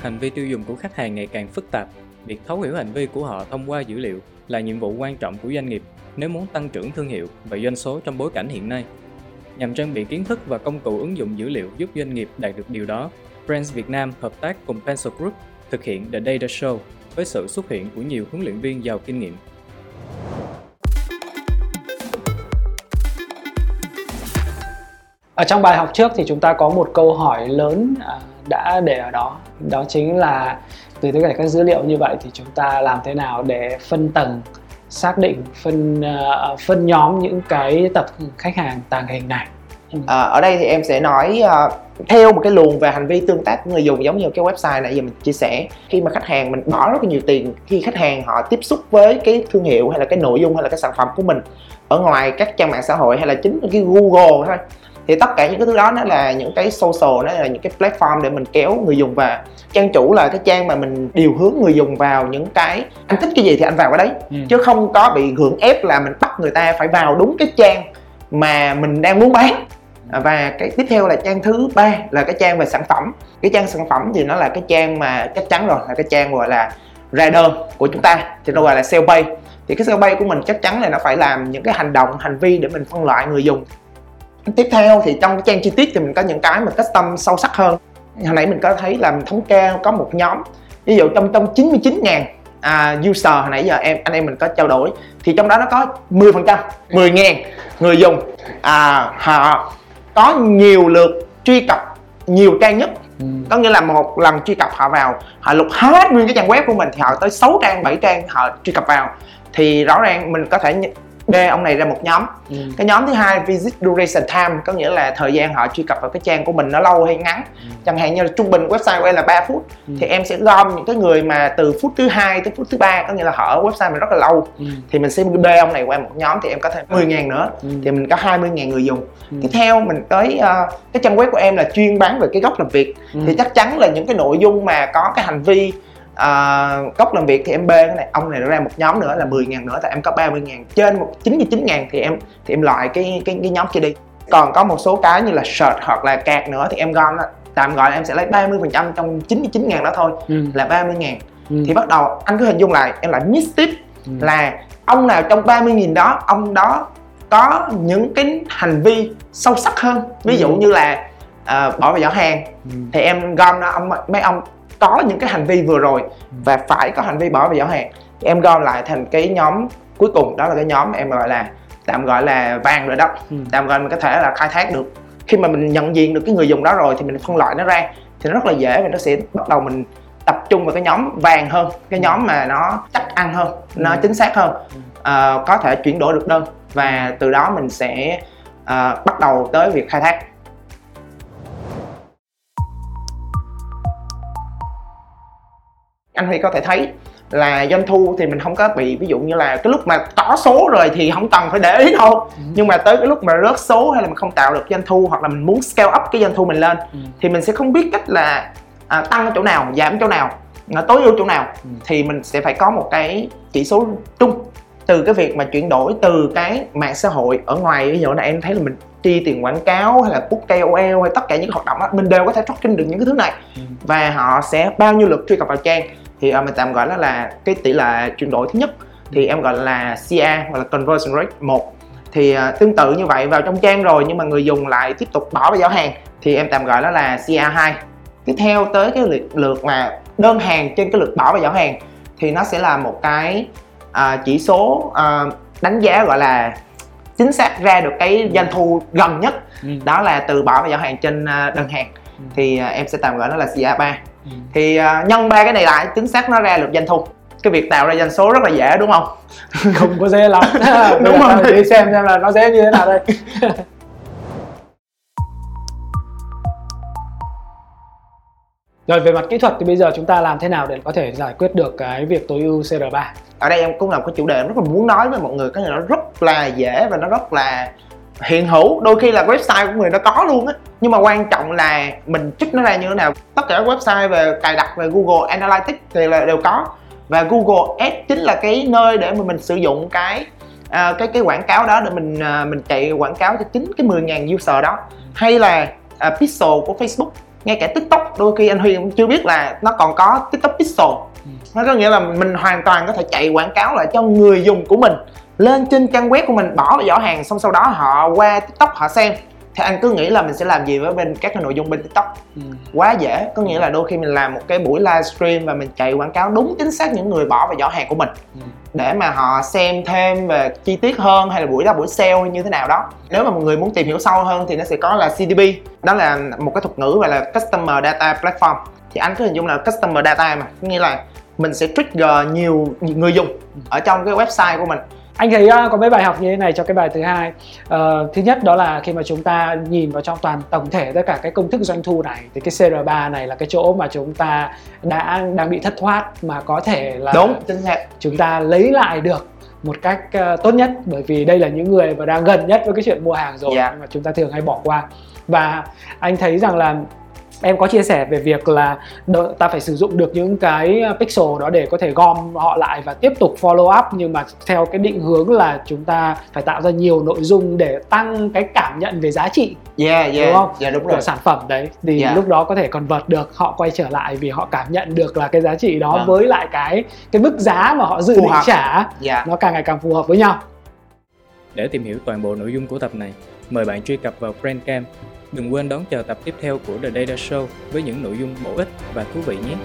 hành vi tiêu dùng của khách hàng ngày càng phức tạp. Việc thấu hiểu hành vi của họ thông qua dữ liệu là nhiệm vụ quan trọng của doanh nghiệp nếu muốn tăng trưởng thương hiệu và doanh số trong bối cảnh hiện nay. Nhằm trang bị kiến thức và công cụ ứng dụng dữ liệu giúp doanh nghiệp đạt được điều đó, Brands Việt Nam hợp tác cùng Pencil Group thực hiện The Data Show với sự xuất hiện của nhiều huấn luyện viên giàu kinh nghiệm. Ở trong bài học trước thì chúng ta có một câu hỏi lớn à, đã để ở đó, đó chính là từ tất cả các dữ liệu như vậy thì chúng ta làm thế nào để phân tầng xác định phân uh, phân nhóm những cái tập khách hàng tàng hình này. Ừ. À, ở đây thì em sẽ nói uh, theo một cái luồng về hành vi tương tác của người dùng giống như cái website này giờ mình chia sẻ. Khi mà khách hàng mình bỏ rất là nhiều tiền khi khách hàng họ tiếp xúc với cái thương hiệu hay là cái nội dung hay là cái sản phẩm của mình ở ngoài các trang mạng xã hội hay là chính cái Google thôi thì tất cả những cái thứ đó nó là những cái social nó là những cái platform để mình kéo người dùng vào. Trang chủ là cái trang mà mình điều hướng người dùng vào những cái anh thích cái gì thì anh vào cái đấy. Ừ. chứ không có bị gượng ép là mình bắt người ta phải vào đúng cái trang mà mình đang muốn bán. Và cái tiếp theo là trang thứ ba là cái trang về sản phẩm. Cái trang sản phẩm thì nó là cái trang mà chắc chắn rồi là cái trang gọi là đơn của chúng ta thì nó gọi là sale page thì cái sale page của mình chắc chắn là nó phải làm những cái hành động hành vi để mình phân loại người dùng tiếp theo thì trong cái trang chi tiết thì mình có những cái mà custom sâu sắc hơn. Hồi nãy mình có thấy là thống kê có một nhóm ví dụ trong trong 99 ngàn à, user hồi nãy giờ em anh em mình có trao đổi thì trong đó nó có 10 phần trăm 10 ngàn người dùng. À, họ có nhiều lượt truy cập nhiều trang nhất. Ừ. có nghĩa là một lần truy cập họ vào họ lục hết nguyên cái trang web của mình thì họ tới 6 trang 7 trang họ truy cập vào. Thì rõ ràng mình có thể bê ông này ra một nhóm ừ. cái nhóm thứ hai visit duration time có nghĩa là thời gian họ truy cập vào cái trang của mình nó lâu hay ngắn ừ. chẳng hạn như là trung bình website của em là 3 phút ừ. thì em sẽ gom những cái người mà từ phút thứ hai tới phút thứ ba có nghĩa là họ ở website mình rất là lâu ừ. thì mình sẽ bê ông này qua một nhóm thì em có thêm 10 ngàn nữa ừ. thì mình có 20 ngàn người dùng ừ. tiếp theo mình tới uh, cái trang web của em là chuyên bán về cái góc làm việc ừ. thì chắc chắn là những cái nội dung mà có cái hành vi à, góc làm việc thì em bê cái này ông này ra một nhóm nữa là 10 ngàn nữa tại em có 30 ngàn trên một 99 ngàn thì em thì em loại cái cái cái nhóm kia đi còn có một số cái như là search hoặc là cạc nữa thì em gom là tạm gọi là em sẽ lấy 30 phần trăm trong 99 ngàn đó thôi ừ. là 30 ngàn ừ. thì bắt đầu anh cứ hình dung lại em lại miss tip ừ. là ông nào trong 30 nghìn đó ông đó có những cái hành vi sâu sắc hơn ví dụ ừ. như là uh, bỏ vào giỏ hàng ừ. thì em gom nó ông mấy ông có những cái hành vi vừa rồi và phải có hành vi bỏ vào giỏ hàng. Em gom lại thành cái nhóm cuối cùng đó là cái nhóm em gọi là tạm gọi là vàng rồi đó. Ừ. tạm gọi mình có thể là khai thác được. Khi mà mình nhận diện được cái người dùng đó rồi thì mình phân loại nó ra thì nó rất là dễ và nó sẽ bắt đầu mình tập trung vào cái nhóm vàng hơn cái nhóm mà nó chắc ăn hơn nó ừ. chính xác hơn. À, có thể chuyển đổi được đơn và từ đó mình sẽ à, bắt đầu tới việc khai thác anh Huy có thể thấy là doanh thu thì mình không có bị ví dụ như là cái lúc mà có số rồi thì không cần phải để ý đâu ừ. nhưng mà tới cái lúc mà rớt số hay là mình không tạo được doanh thu hoặc là mình muốn scale up cái doanh thu mình lên ừ. thì mình sẽ không biết cách là à, tăng chỗ nào giảm chỗ nào tối ưu chỗ nào ừ. thì mình sẽ phải có một cái chỉ số chung từ cái việc mà chuyển đổi từ cái mạng xã hội ở ngoài ví dụ là em thấy là mình chi tiền quảng cáo hay là book KOL hay tất cả những hoạt động đó mình đều có thể tracking được những cái thứ này ừ. và họ sẽ bao nhiêu lượt truy cập vào trang thì uh, mình tạm gọi nó là cái tỷ lệ chuyển đổi thứ nhất thì em gọi là CA hoặc là conversion rate 1 thì uh, tương tự như vậy vào trong trang rồi nhưng mà người dùng lại tiếp tục bỏ vào giỏ hàng thì em tạm gọi nó là CA2 tiếp theo tới cái lượt, lượt mà đơn hàng trên cái lượt bỏ vào giỏ hàng thì nó sẽ là một cái uh, chỉ số uh, đánh giá gọi là chính xác ra được cái doanh thu gần nhất ừ. đó là từ bỏ vào giỏ hàng trên đơn hàng ừ. thì em sẽ tạm gọi nó là CA3 ừ. Thì uh, nhân ba cái này lại chính xác nó ra được doanh thu. Cái việc tạo ra doanh số rất là dễ đúng không? Không có dễ lắm. Đúng không đi xem xem là nó dễ như thế nào đây. Rồi về mặt kỹ thuật thì bây giờ chúng ta làm thế nào để có thể giải quyết được cái việc tối ưu CR3? Ở đây em cũng là một cái chủ đề rất là muốn nói với mọi người. Cái này nó rất là dễ và nó rất là hiện hữu đôi khi là website của người nó có luôn á. Nhưng mà quan trọng là mình trích nó ra như thế nào. Tất cả website về cài đặt về Google Analytics thì là đều có. Và Google Ads chính là cái nơi để mà mình sử dụng cái uh, cái cái quảng cáo đó để mình uh, mình chạy quảng cáo cho chính cái 10.000 user đó. Hay là uh, pixel của Facebook ngay cả tiktok đôi khi anh huy cũng chưa biết là nó còn có tiktok pixel. Ừ. nó có nghĩa là mình hoàn toàn có thể chạy quảng cáo lại cho người dùng của mình lên trên trang web của mình bỏ vào giỏ hàng xong sau đó họ qua tiktok họ xem. Thì anh cứ nghĩ là mình sẽ làm gì với bên các cái nội dung bên tiktok. Ừ. quá dễ. Có nghĩa là đôi khi mình làm một cái buổi livestream và mình chạy quảng cáo đúng chính xác những người bỏ vào giỏ hàng của mình. Ừ. để mà họ xem thêm về chi tiết hơn hay là buổi đó buổi sale hay như thế nào đó. Nếu mà một người muốn tìm hiểu sâu hơn thì nó sẽ có là CDP đó là một cái thuật ngữ gọi là Customer Data Platform. Thì anh cứ hình dung là Customer Data mà. Có nghĩa là mình sẽ trigger nhiều người dùng ở trong cái website của mình anh thấy uh, có mấy bài học như thế này cho cái bài thứ hai. Ờ, thứ nhất đó là khi mà chúng ta nhìn vào trong toàn tổng thể tất cả cái công thức doanh thu này thì cái CR3 này là cái chỗ mà chúng ta đã đang bị thất thoát mà có thể là đúng. Chính xác. chúng ta lấy lại được một cách ờ, tốt nhất. Bởi vì đây là những người mà đang gần nhất với cái chuyện mua hàng rồi Dạ. mà chúng ta thường hay bỏ qua. Và anh thấy rằng là em có chia sẻ về việc là ta phải sử dụng được những cái pixel đó để có thể gom họ lại và tiếp tục follow up nhưng mà theo cái định hướng là chúng ta phải tạo ra nhiều nội dung để tăng cái cảm nhận về giá trị yeah yeah Đúng không? dạ đúng rồi của sản phẩm đấy thì Dạ. lúc đó có thể convert được họ quay trở lại vì họ cảm nhận được là cái giá trị đó Vâng. với lại cái cái mức giá mà họ dự Phù định hợp. trả dạ nó càng ngày càng phù hợp với nhau Để tìm hiểu toàn bộ nội dung của tập này, mời bạn truy cập vào Brandcamp. Đừng quên đón chờ tập tiếp theo của The Data Show với những nội dung bổ ích và thú vị nhé.